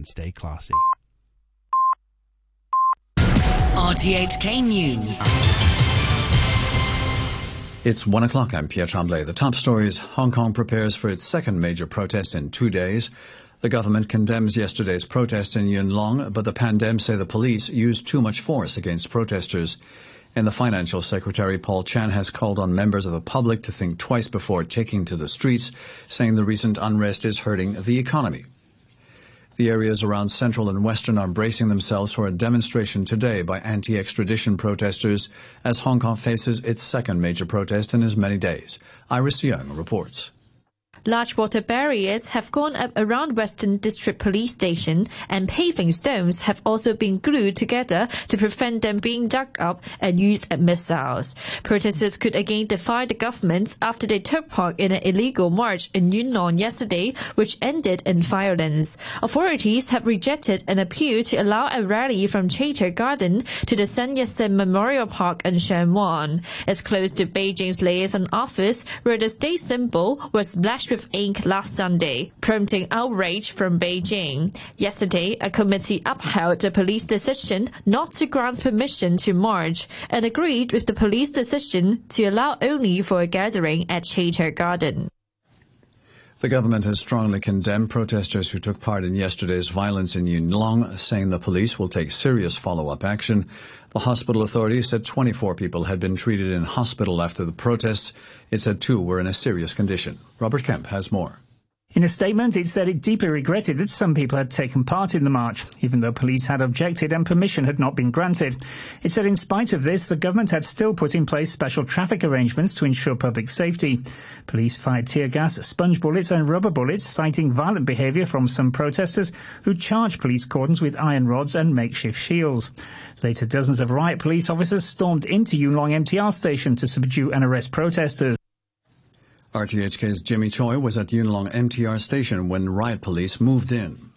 and stay classy. RTHK News. It's one o'clock. I'm Pierre Tremblay. The top stories Hong Kong prepares for its second major protest in two days. The government condemns yesterday's protest in Yuen Long, but the Pandem say the police used too much force against protesters. And the financial secretary, Paul Chan, has called on members of the public to think twice before taking to the streets, saying the recent unrest is hurting the economy. The areas around Central and Western are bracing themselves for a demonstration today by anti-extradition protesters as Hong Kong faces its second major protest in as many days. Iris Young reports. Large water barriers have gone up around Western District Police Station, and paving stones have also been glued together to prevent them being dug up and used as missiles. Protesters could again defy the government after they took part in an illegal march in Yuen Long yesterday, which ended in violence. Authorities have rejected an appeal to allow a rally from Chater Garden to the Sun Yat-sen Memorial Park in Sheung Wan. It's close to Beijing's liaison office, where the state symbol was splashed with ink last Sunday, prompting outrage from Beijing. Yesterday, a committee upheld the police decision not to grant permission to march and agreed with the police decision to allow only for a gathering at Chater Garden. The government has strongly condemned protesters who took part in yesterday's violence in Yuen Long, saying the police will take serious follow-up action. The hospital authorities said 24 people had been treated in hospital after the protests. It said two were in a serious condition. Robert Kemp has more. In a statement, it said it deeply regretted that some people had taken part in the march, even though police had objected and permission had not been granted. It said in spite of this, the government had still put in place special traffic arrangements to ensure public safety. Police fired tear gas, sponge bullets and rubber bullets, citing violent behaviour from some protesters who charged police cordons with iron rods and makeshift shields. Later, dozens of riot police officers stormed into Yuen Long MTR station to subdue and arrest protesters. RTHK's Jimmy Choi was at Yuen Long MTR station when riot police moved in.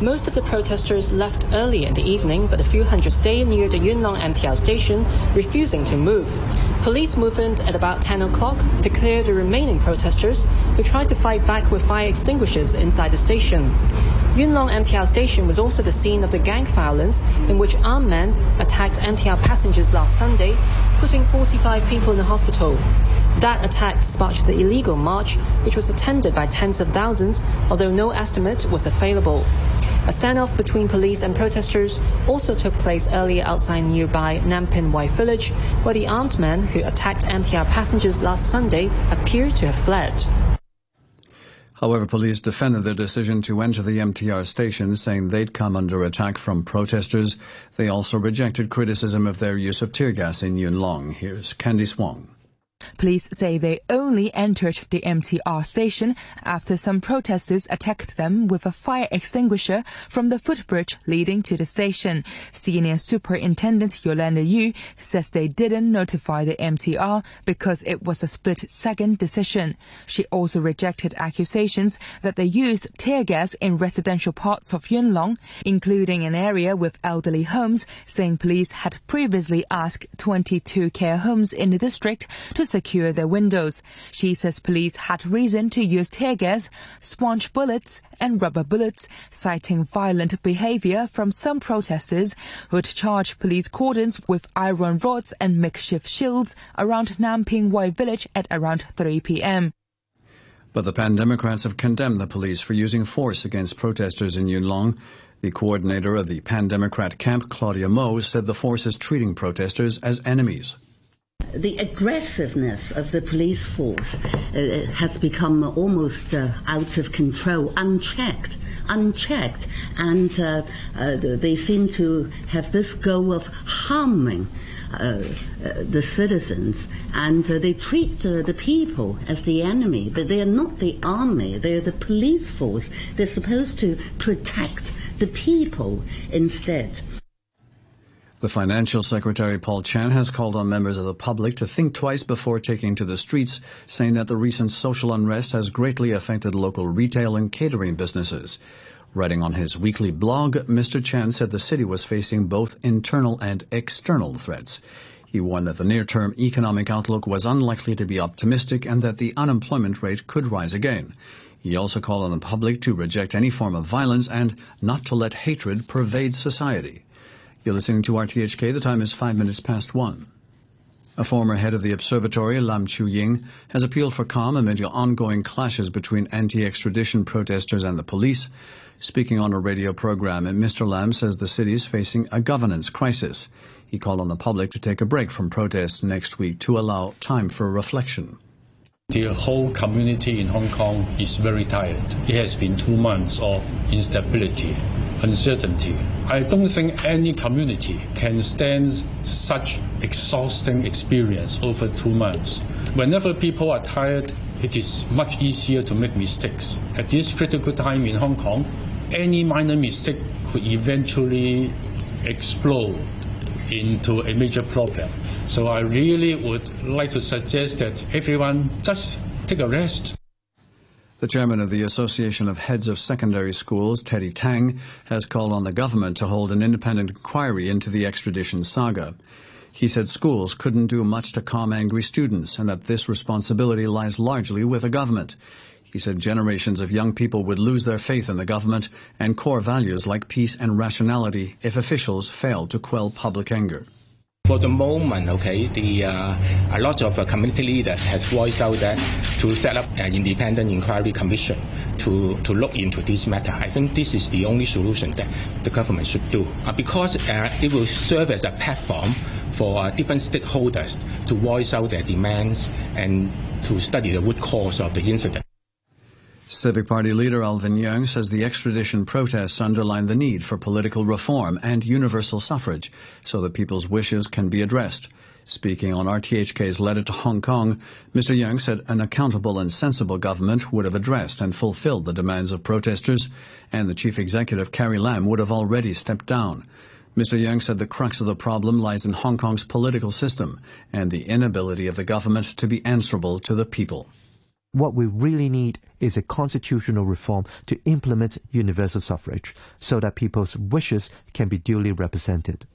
Most of the protesters left early in the evening, but a few hundred stayed near the Yuen Long MTR station, refusing to move. Police moved in at about 10 o'clock to clear the remaining protesters, who tried to fight back with fire extinguishers inside the station. Yuen Long MTR station was also the scene of the gang violence in which armed men attacked MTR passengers last Sunday, putting 45 people in the hospital. That attack sparked the illegal march, which was attended by tens of thousands, although no estimate was available. A standoff between police and protesters also took place earlier outside nearby Nam Pin Wai Village, where the armed men who attacked MTR passengers last Sunday appear to have fled. However, police defended their decision to enter the MTR station, saying they'd come under attack from protesters. They also rejected criticism of their use of tear gas in Yuen Long. Here's Candice Wong. Police say they only entered the MTR station after some protesters attacked them with a fire extinguisher from the footbridge leading to the station. Senior Superintendent Yolanda Yu says they didn't notify the MTR because it was a split-second decision. She also rejected accusations that they used tear gas in residential parts of Yuen Long, including an area with elderly homes, saying police had previously asked 22 care homes in the district to secure their windows. She says police had reason to use tear gas, sponge bullets, and rubber bullets, citing violent behavior from some protesters who had charged police cordons with iron rods and makeshift shields around Nam Pin Wai village at around 3 p.m. But the Pan Democrats have condemned the police for using force against protesters in Yuen Long. The coordinator of the Pan Democrat camp, Claudia Mo, said the force is treating protesters as enemies the aggressiveness of the police force uh, has become almost uh, out of control, unchecked. Unchecked, and uh, uh they seem to have this goal of harming uh, uh, the citizens, and they treat the people as the enemy. But they are not the army; they are the police force. They're supposed to protect the people instead. The Financial Secretary Paul Chan has called on members of the public to think twice before taking to the streets, saying that the recent social unrest has greatly affected local retail and catering businesses. Writing on his weekly blog, Mr. Chan said the city was facing both internal and external threats. He warned that the near-term economic outlook was unlikely to be optimistic and that the unemployment rate could rise again. He also called on the public to reject any form of violence and not to let hatred pervade society. You're listening to RTHK. The time is five minutes past one. A former head of the observatory, Lam Chiu Ying, has appealed for calm amid the ongoing clashes between anti-extradition protesters and the police. Speaking on a radio program, Mr. Lam says the city is facing a governance crisis. He called on the public to take a break from protests next week to allow time for reflection. The whole community in Hong Kong is very tired. It has been two months of instability, uncertainty. I don't think any community can stand such exhausting experience over two months. Whenever people are tired, it is much easier to make mistakes. At this critical time in Hong Kong, any minor mistake could eventually explode into a major problem. So I really would like to suggest that everyone just take a rest. The chairman of the Association of Heads of Secondary Schools, Teddy Tang, has called on the government to hold an independent inquiry into the extradition saga. He said schools couldn't do much to calm angry students and that this responsibility lies largely with the government. He said generations of young people would lose their faith in the government and core values like peace and rationality if officials failed to quell public anger. For the moment, okay, the uh, a lot of uh, community leaders has voiced out that to set up an independent inquiry commission to, to look into this matter. I think this is the only solution that the government should do uh, because uh, it will serve as a platform for uh, different stakeholders to voice out their demands and to study the root cause of the incident. Civic Party leader Alvin Yeung says the extradition protests underline the need for political reform and universal suffrage so that people's wishes can be addressed. Speaking on RTHK's letter to Hong Kong, Mr. Yeung said an accountable and sensible government would have addressed and fulfilled the demands of protesters, and the chief executive, Carrie Lam, would have already stepped down. Mr. Yeung said the crux of the problem lies in Hong Kong's political system and the inability of the government to be answerable to the people. What we really need is a constitutional reform to implement universal suffrage so that people's wishes can be duly represented.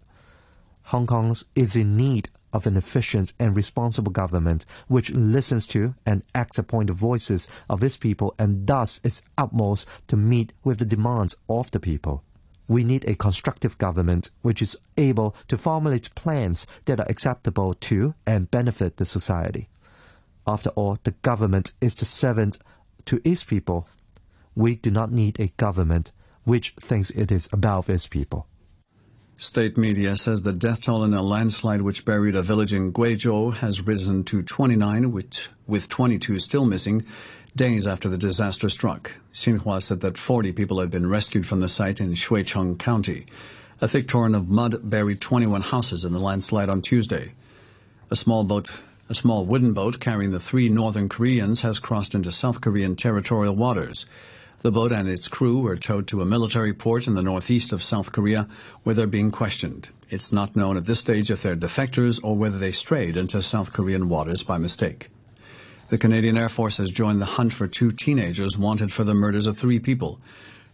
Hong Kong is in need of an efficient and responsible government which listens to and acts upon the voices of its people and does its utmost to meet with the demands of the people. We need a constructive government which is able to formulate plans that are acceptable to and benefit the society. After all, the government is the servant to its people. We do not need a government which thinks it is above its people. State media says the death toll in a landslide which buried a village in Guizhou has risen to 29, which, with 22 still missing, days after the disaster struck. Xinhua said that 40 people had been rescued from the site in Shuicheng County. A thick torrent of mud buried 21 houses in the landslide on Tuesday. A small boat a small wooden boat carrying the three northern Koreans has crossed into South Korean territorial waters. The boat and its crew were towed to a military port in the northeast of South Korea, where they're being questioned. It's not known at this stage if they're defectors or whether they strayed into South Korean waters by mistake. The Canadian Air Force has joined the hunt for two teenagers wanted for the murders of three people.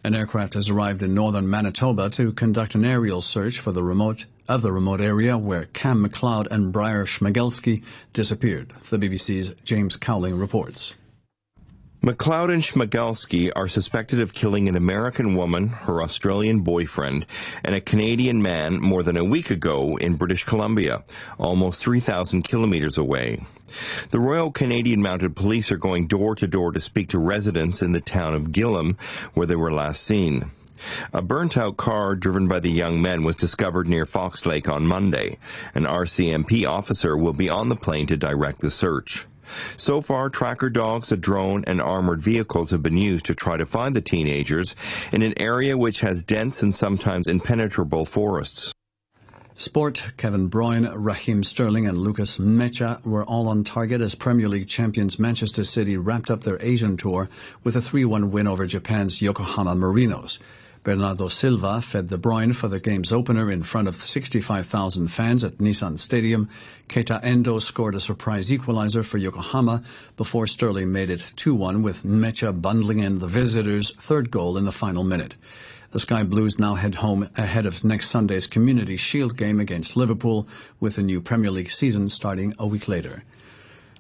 An aircraft has arrived in northern Manitoba to conduct an aerial search for the remote of the remote area where Kam McLeod and Bryer Schmegelsky disappeared. The BBC's James Cowling reports. McLeod and Schmegelsky are suspected of killing an American woman, her Australian boyfriend, and a Canadian man more than a week ago in British Columbia, almost 3,000 kilometers away. The Royal Canadian Mounted Police are going door to door to speak to residents in the town of Gillam, where they were last seen. A burnt out car driven by the young men was discovered near Fox Lake on Monday. An RCMP officer will be on the plane to direct the search. So far, tracker dogs, a drone, and armored vehicles have been used to try to find the teenagers in an area which has dense and sometimes impenetrable forests. Sport, Kevin Bruyne, Raheem Sterling and Lukas Nmecha were all on target as Premier League champions Manchester City wrapped up their Asian tour with a 3-1 win over Japan's Yokohama Marinos. Bernardo Silva fed De Bruyne for the game's opener in front of 65,000 fans at Nissan Stadium. Keita Endo scored a surprise equalizer for Yokohama before Sterling made it 2-1 with Nmecha bundling in the visitors' third goal in the final minute. The Sky Blues now head home ahead of next Sunday's Community Shield game against Liverpool, with the new Premier League season starting a week later.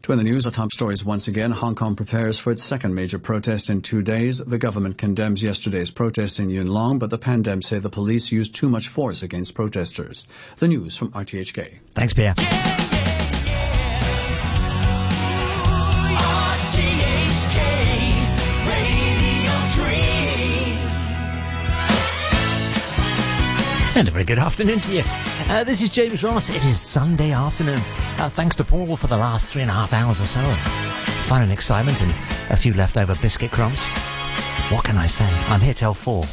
To end the news, our top stories once again. Hong Kong prepares for its second major protest in two days. The government condemns yesterday's protest in Yuen Long, but the Pandem say the police used too much force against protesters. The news from RTHK. Thanks, Pierre. And a very good afternoon to you. Uh, this is James Ross. It is Sunday afternoon. Uh, thanks to Paul for the last three and a half hours or so of fun and excitement and a few leftover biscuit crumbs. What can I say? I'm here till four.